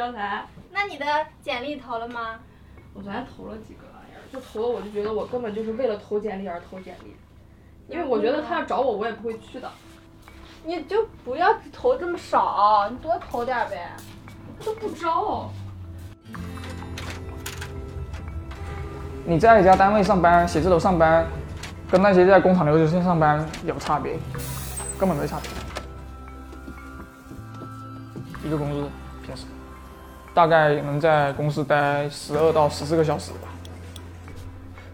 招财。那你的简历投了吗？我昨天投了几个玩意儿，就投了，我就觉得我根本就是为了投简历而投简历，因为我觉得他要找我，我也不会去的。你就不要投这么少，你多投点呗。都不招。你在一家单位上班，写字楼上班，跟那些在工厂流水线上班有差别，根本没差别。一个工资，平时大概能在公司待十二到十四个小时吧。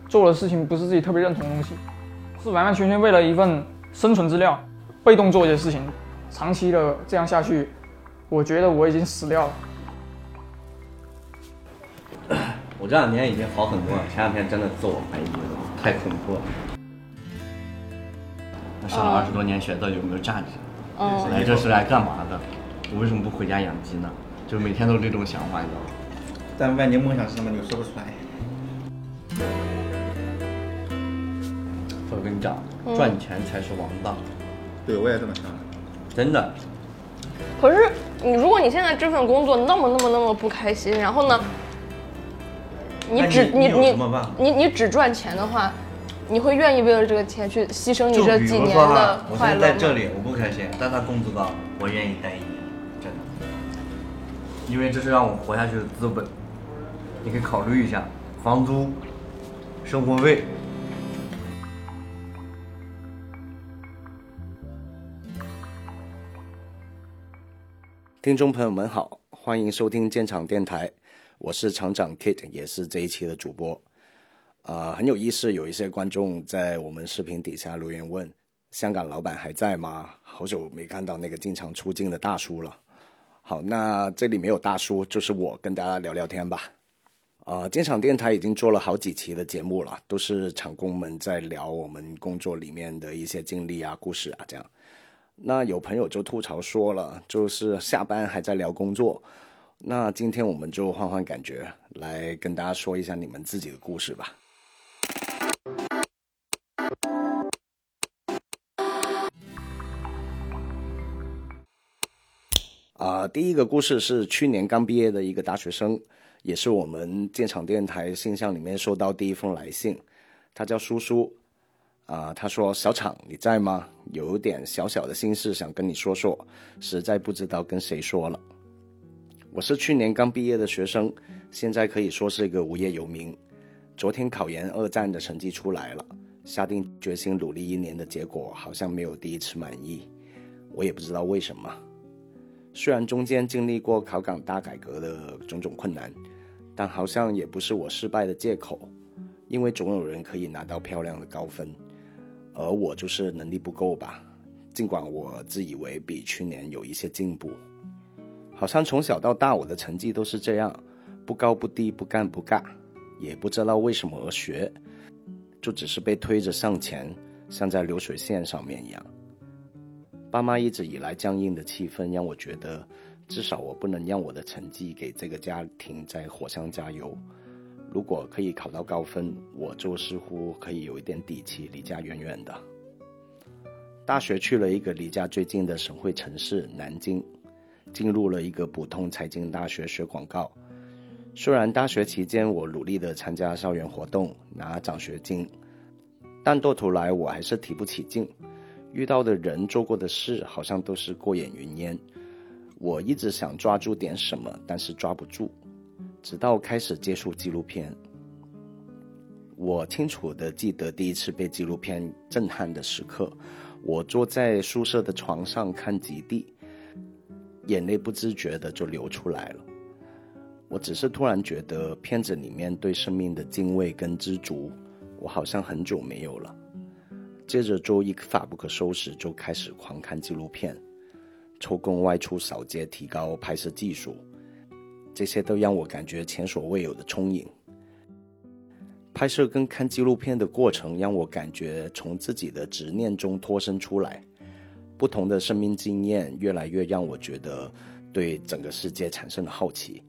做的事情不是自己特别认同的东西，是完完全全为了一份生存资料，被动做一些事情，长期的这样下去，我觉得我已经死掉了。我这两天已经好很多了，前两天真的自我怀疑了，太恐怖了。那上了二十多年学到底有没有价值？嗯来这是来干嘛的？我为什么不回家养鸡呢？就每天都这种想法，你知道吗？但万年梦想是什么，你又说不出来。我跟你讲，嗯赚钱才是王道，对，我也这么想的。真的。可是你如果你现在这份工作那么那么那么不开心，然后呢，你只你你你你你只赚钱的话，你会愿意为了这个钱去牺牲你这几年的，我快乐吗？现在在这里，我不开心，但他工资高，我愿意待。因为这是让我活下去的资本。你可以考虑一下，房租、生活费。听众朋友们好，欢迎收听建厂电台，我是厂长 Kit，也是这一期的主播。啊、很有意思，有一些观众在我们视频底下留言问：香港老板还在吗？好久没看到那个经常出镜的大叔了。好，那这里没有大叔，就是我跟大家聊聊天吧。啊、建厂电台已经做了好几期的节目了，都是厂工们在聊我们工作里面的一些经历啊、故事啊这样。那有朋友就吐槽说了，就是下班还在聊工作。那今天我们就换换感觉，来跟大家说一下你们自己的故事吧。第一个故事是去年刚毕业的一个大学生，也是我们建厂电台信箱里面收到第一封来信，他叫叔叔。啊、他说：“小厂你在吗？有点小小的心事想跟你说说，实在不知道跟谁说了。我是去年刚毕业的学生，现在可以说是一个无业游民。昨天考研二战的成绩出来了，下定决心努力一年的结果好像没有第一次满意，我也不知道为什么。虽然中间经历过考港大改革的种种困难，但好像也不是我失败的借口，因为总有人可以拿到漂亮的高分，而我就是能力不够吧。尽管我自以为比去年有一些进步，好像从小到大我的成绩都是这样，不高不低，不干不尬，也不知道为什么而学，就只是被推着向前，像在流水线上面一样。爸妈一直以来僵硬的气氛，让我觉得，至少我不能让我的成绩给这个家庭在火上加油。如果可以考到高分，我就似乎可以有一点底气，离家远远的。大学去了一个离家最近的省会城市南京，进入了一个普通财经大学学广告。虽然大学期间我努力的参加校园活动，拿奖学金，但到头来我还是提不起劲。遇到的人、做过的事，好像都是过眼云烟。我一直想抓住点什么，但是抓不住。直到开始接触纪录片，我清楚的记得第一次被纪录片震撼的时刻。我坐在宿舍的床上看《极地》，眼泪不自觉的就流出来了。我只是突然觉得片子里面对生命的敬畏跟知足，我好像很久没有了。接着就一发不可收拾，就开始狂看纪录片，抽空外出扫街，提高拍摄技术，这些都让我感觉前所未有的充盈。拍摄跟看纪录片的过程，让我感觉从自己的执念中脱身出来，不同的生命经验越来越让我觉得对整个世界产生了好奇。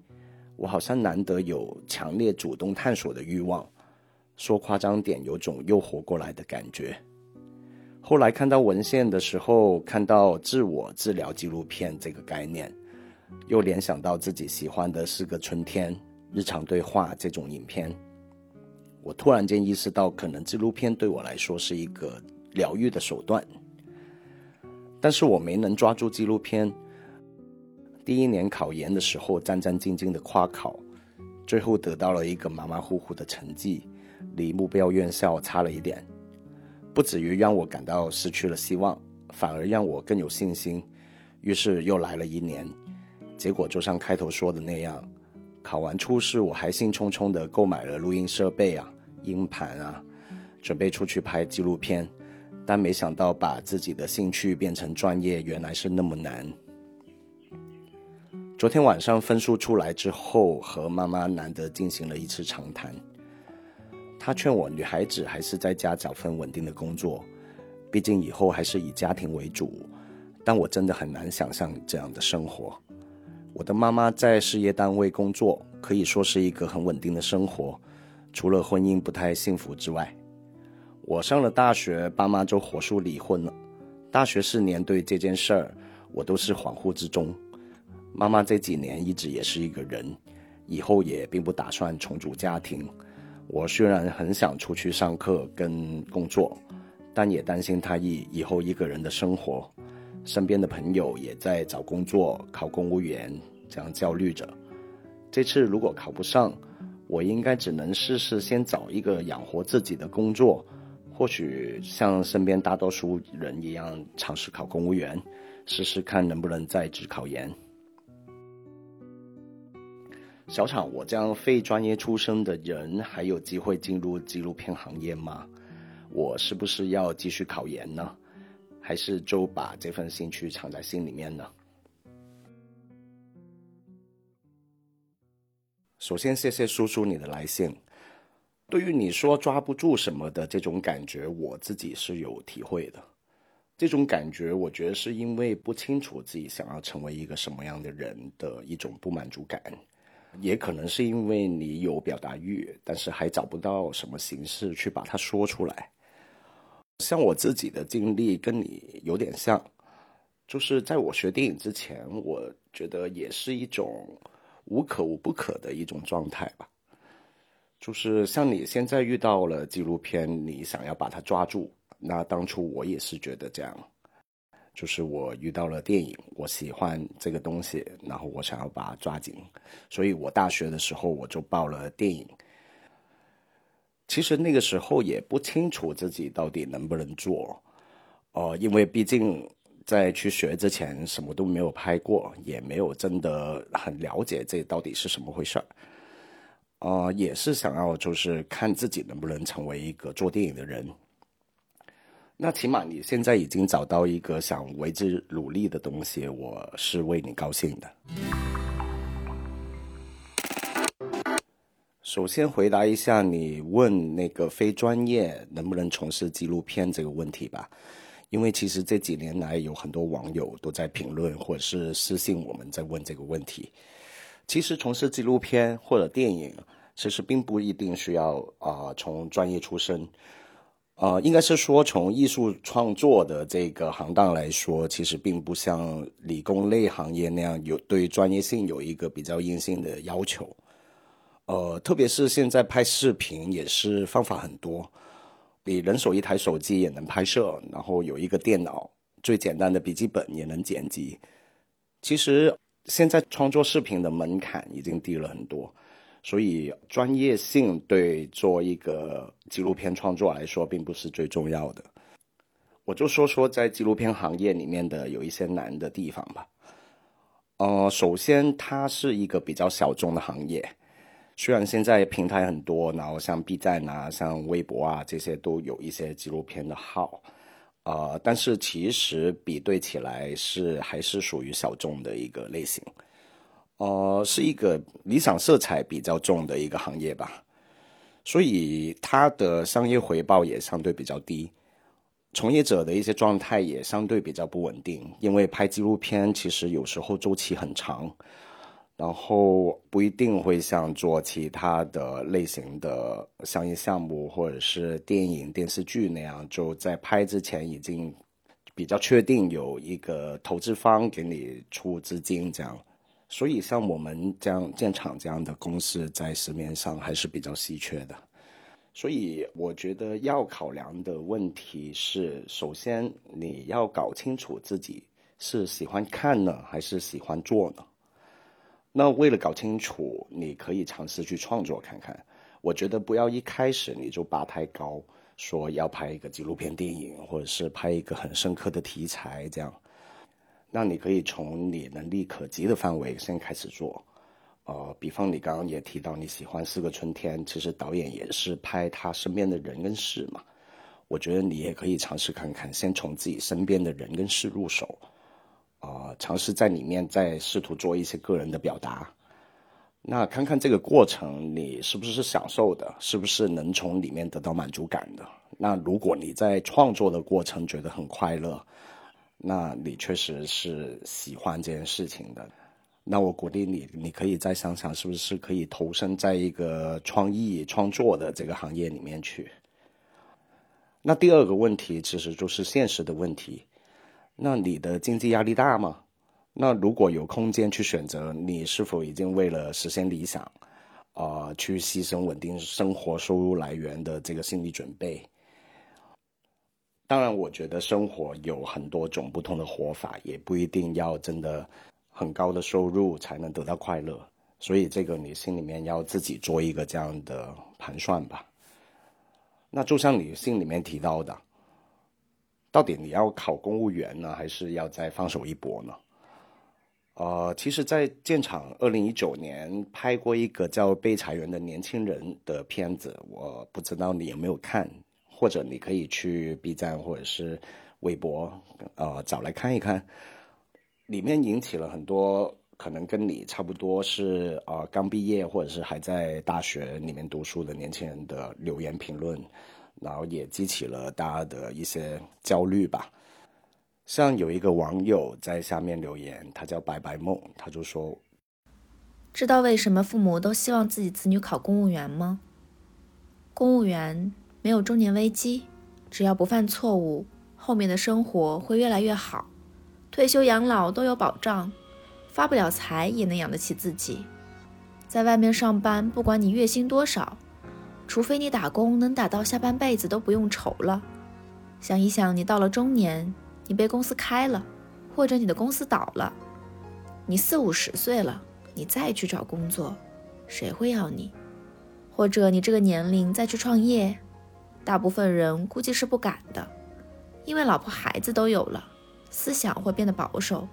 我好像难得有强烈主动探索的欲望，说夸张点，有种又活过来的感觉。后来看到文献的时候，看到自我治疗纪录片这个概念，又联想到自己喜欢的是个春天、日常对话这种影片，我突然间意识到，可能纪录片对我来说是一个疗愈的手段。但是我没能抓住纪录片。第一年考研的时候，战战兢兢的跨考，最后得到了一个马马虎虎的成绩，离目标院校差了一点。不止于让我感到失去了希望，反而让我更有信心。于是又来了一年，结果就像开头说的那样，考完初试，我还兴冲冲的购买了录音设备啊、硬盘啊，准备出去拍纪录片。但没想到，把自己的兴趣变成专业，原来是那么难。昨天晚上分数出来之后，和妈妈难得进行了一次长谈。他劝我，女孩子还是在家找份稳定的工作，毕竟以后还是以家庭为主。但我真的很难想象这样的生活。我的妈妈在事业单位工作，可以说是一个很稳定的生活，除了婚姻不太幸福之外。我上了大学，爸妈就火速离婚了。大学四年，对这件事儿，我都是恍惚之中。妈妈这几年一直也是一个人，以后也并不打算重组家庭。我虽然很想出去上课跟工作，但也担心他以以后一个人的生活。身边的朋友也在找工作、考公务员，这样焦虑着。这次如果考不上，我应该只能试试先找一个养活自己的工作。或许像身边大多数人一样，尝试考公务员，试试看能不能在职考研。小厂，我这样非专业出身的人，还有机会进入纪录片行业吗？我是不是要继续考研呢？还是就把这份兴趣藏在心里面呢？首先，谢谢叔叔你的来信。对于你说抓不住什么的这种感觉，我自己是有体会的。这种感觉，我觉得是因为不清楚自己想要成为一个什么样的人的一种不满足感，也可能是因为你有表达欲，但是还找不到什么形式去把它说出来。像我自己的经历跟你有点像，就是在我学电影之前，我觉得也是一种无可无不可的一种状态吧。就是像你现在遇到了纪录片，你想要把它抓住。那当初我也是觉得这样，就是我遇到了电影，我喜欢这个东西，然后我想要把它抓紧。所以我大学的时候我就报了电影。其实那个时候也不清楚自己到底能不能做，哦，因为毕竟在去学之前什么都没有拍过，也没有真的很了解这到底是什么回事儿。呃，也是想要就是看自己能不能成为一个做电影的人。那起码你现在已经找到一个想为之努力的东西，我是为你高兴的。首先回答一下你问那个非专业能不能从事纪录片这个问题吧，因为其实这几年来有很多网友都在评论或者是私信我们在问这个问题。其实从事纪录片或者电影，其实并不一定需要啊从专业出身，呃，应该是说从艺术创作的这个行当来说，其实并不像理工类行业那样有对专业性有一个比较硬性的要求，呃，特别是现在拍视频也是方法很多，你人手一台手机也能拍摄，然后有一个电脑，最简单的笔记本也能剪辑，其实。现在创作视频的门槛已经低了很多，所以专业性对做一个纪录片创作来说并不是最重要的。我就说说在纪录片行业里面的有一些难的地方吧。呃，首先它是一个比较小众的行业，虽然现在平台很多，然后像 B 站啊、像微博啊这些都有一些纪录片的号。呃，但是其实比对起来是还是属于小众的一个类型，呃，是一个理想色彩比较重的一个行业吧，所以它的商业回报也相对比较低，从业者的一些状态也相对比较不稳定，因为拍纪录片其实有时候周期很长。然后不一定会像做其他的类型的商业项目或者是电影电视剧那样，就在拍之前已经比较确定有一个投资方给你出资金这样，所以像我们这样建厂这样的公司，在市面上还是比较稀缺的。所以我觉得要考量的问题是，首先你要搞清楚自己是喜欢看呢，还是喜欢做呢？那为了搞清楚，你可以尝试去创作看看。我觉得不要一开始你就拔太高，说要拍一个纪录片电影，或者是拍一个很深刻的题材这样。那你可以从你能力可及的范围先开始做。呃，比方你刚刚也提到你喜欢《四个春天》，其实导演也是拍他身边的人跟事嘛。我觉得你也可以尝试看看，先从自己身边的人跟事入手，啊，尝试在里面再试图做一些个人的表达。那看看这个过程你是不是享受的，是不是能从里面得到满足感的？那如果你在创作的过程觉得很快乐，那你确实是喜欢这件事情的。那我鼓励你，你可以再想想，是不是可以投身在一个创意创作的这个行业里面去。那第二个问题其实就是现实的问题。那你的经济压力大吗？那如果有空间去选择，你是否已经为了实现理想，啊，去牺牲稳定生活收入来源的这个心理准备？当然，我觉得生活有很多种不同的活法，也不一定要真的。很高的收入才能得到快乐，所以这个你心里面要自己做一个这样的盘算吧。那就像你信里面提到的，到底你要考公务员呢，还是要再放手一搏呢？呃，其实，在建厂二零一九年拍过一个叫《被裁员的年轻人》的片子，我不知道你有没有看，或者你可以去 B 站或者是微博，呃，找来看一看。里面引起了很多可能跟你差不多是啊刚毕业或者是还在大学里面读书的年轻人的留言评论，然后也激起了大家的一些焦虑吧。像有一个网友在下面留言，他叫白白梦，他就说：“知道为什么父母都希望自己子女考公务员吗？公务员没有中年危机，只要不犯错误，后面的生活会越来越好。”退休养老都有保障，发不了财也能养得起自己。在外面上班，不管你月薪多少，除非你打工能打到下半辈子都不用愁了。想一想，你到了中年，你被公司开了，或者你的公司倒了，你四五十岁了，你再去找工作，谁会要你？或者你这个年龄再去创业，大部分人估计是不敢的，因为老婆孩子都有了。思想会变得保守。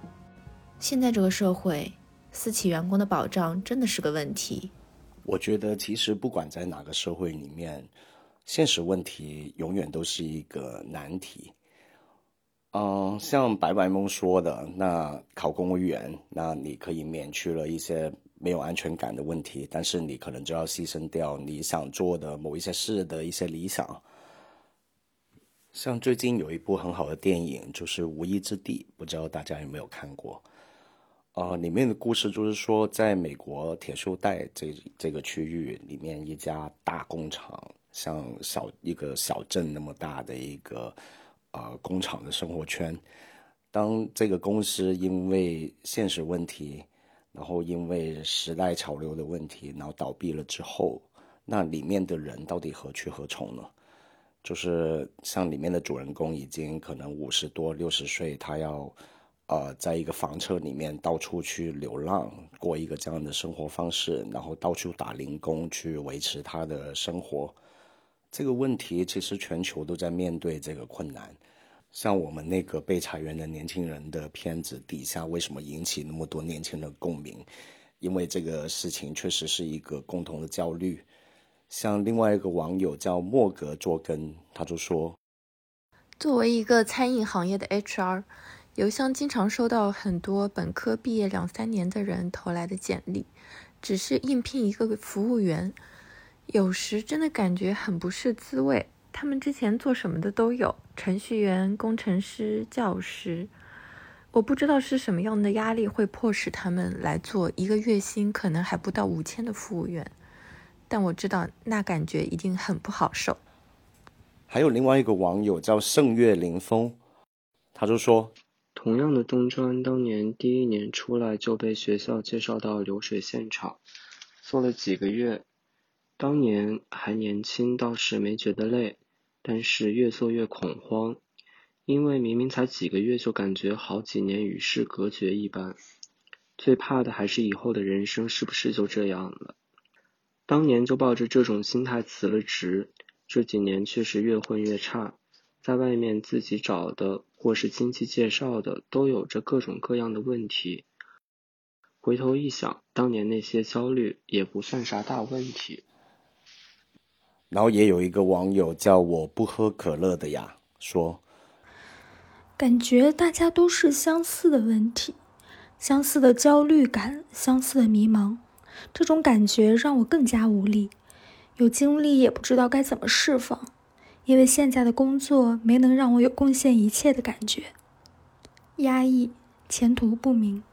现在这个社会，私企员工的保障真的是个问题。我觉得，其实不管在哪个社会里面，现实问题永远都是一个难题。嗯，像白白梦说的，那考公务员，那你可以免去了一些没有安全感的问题，但是你可能就要牺牲掉你想做的某一些事的一些理想。像最近有一部很好的电影，就是《无依之地》，不知道大家有没有看过？呃，里面的故事就是说，在美国铁锈带这这个区域里面，一家大工厂，像小一个小镇那么大的一个呃工厂的生活圈，当这个公司因为现实问题，然后因为时代潮流的问题，然后倒闭了之后，那里面的人到底何去何从呢？就是像里面的主人公已经可能五十多六十岁，他要，呃，在一个房车里面到处去流浪，过一个这样的生活方式，然后到处打零工去维持他的生活。这个问题其实全球都在面对这个困难。像我们那个被裁员的年轻人的片子底下，为什么引起那么多年轻人的共鸣？因为这个事情确实是一个共同的焦虑。像另外一个网友叫莫格做根，他就说：“作为一个餐饮行业的 HR，邮箱经常收到很多本科毕业两三年的人投来的简历，只是应聘一个服务员，有时真的感觉很不是滋味。他们之前做什么的都有，程序员、工程师、教师，我不知道是什么样的压力会迫使他们来做一个月薪可能还不到五千的服务员。”但我知道那感觉一定很不好受。还有另外一个网友叫盛月凌风，他就说：“同样的中专，当年第一年出来就被学校介绍到流水线厂，做了几个月。当年还年轻，倒是没觉得累，但是越做越恐慌，因为明明才几个月，就感觉好几年与世隔绝一般。最怕的还是以后的人生是不是就这样了？当年就抱着这种心态辞了职，这几年确实越混越差，在外面自己找的或是亲戚介绍的，都有着各种各样的问题。回头一想，当年那些焦虑也不算啥大问题。然后也有一个网友叫我不喝可乐的呀，说，感觉大家都是相似的问题，相似的焦虑感，相似的迷茫。这种感觉让我更加无力，有精力也不知道该怎么释放，因为现在的工作没能让我有贡献一切的感觉，压抑，前途不明。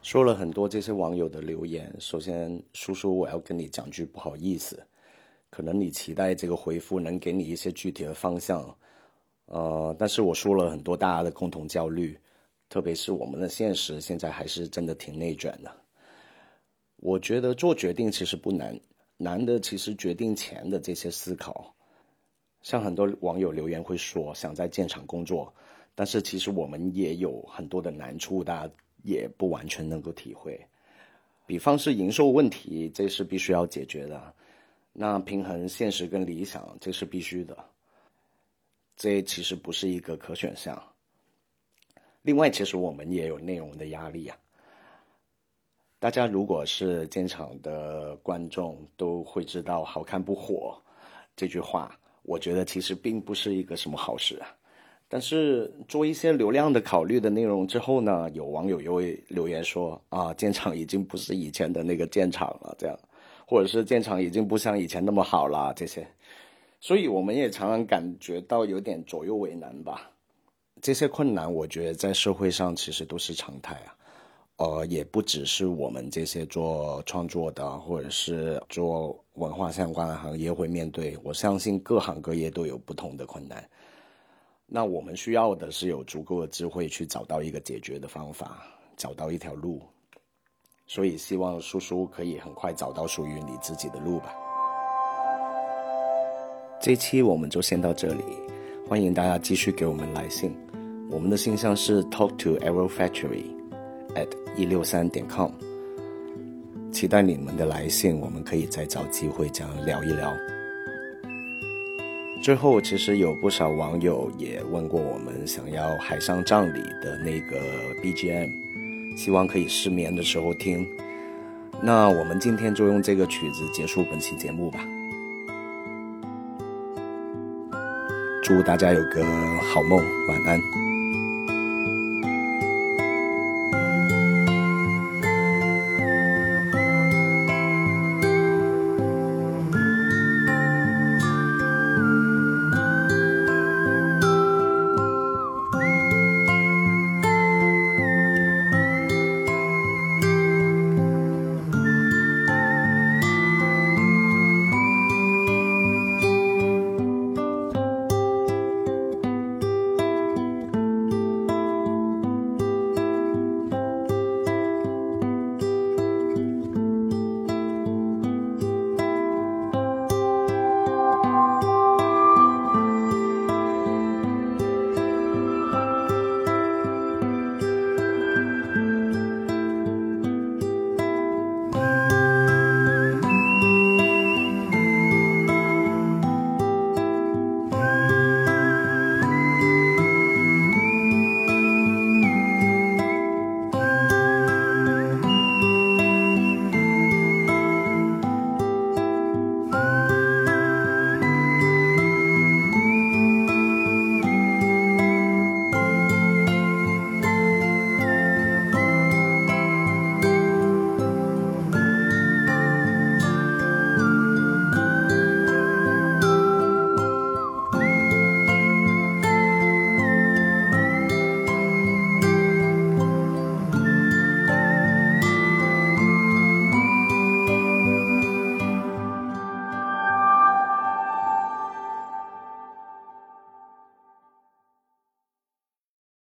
说了很多这些网友的留言，首先叔叔我要跟你讲句不好意思，可能你期待这个回复能给你一些具体的方向，呃，但是我说了很多大家的共同焦虑，特别是我们的现实现在还是真的挺内卷的。我觉得做决定其实不难，难的其实决定前的这些思考。像很多网友留言会说想在建厂工作，但是其实我们也有很多的难处，大家也不完全能够体会。比方是营收问题，这是必须要解决的；那平衡现实跟理想，这是必须的。这其实不是一个可选项。另外，其实我们也有内容的压力啊。大家如果是建厂的观众，都会知道“好看不火”这句话。我觉得其实并不是一个什么好事啊。但是做一些流量的考虑的内容之后呢，有网友又会留言说：“啊，建厂已经不是以前的那个建厂了，这样，或者是建厂已经不像以前那么好了。”这些，所以我们也常常感觉到有点左右为难吧。这些困难，我觉得在社会上其实都是常态啊。呃，也不只是我们这些做创作的，或者是做文化相关的行业会面对。我相信各行各业都有不同的困难。那我们需要的是有足够的智慧去找到一个解决的方法，找到一条路。所以希望叔叔可以很快找到属于你自己的路吧。这期我们就先到这里，欢迎大家继续给我们来信，我们的信箱是 talk to arrow factory。at 一六三点 com，期待你们的来信，我们可以再找机会这样聊一聊。最后，其实有不少网友也问过我们，想要《海上葬礼》的那个 BGM，希望可以失眠的时候听。那我们今天就用这个曲子结束本期节目吧。祝大家有个好梦，晚安。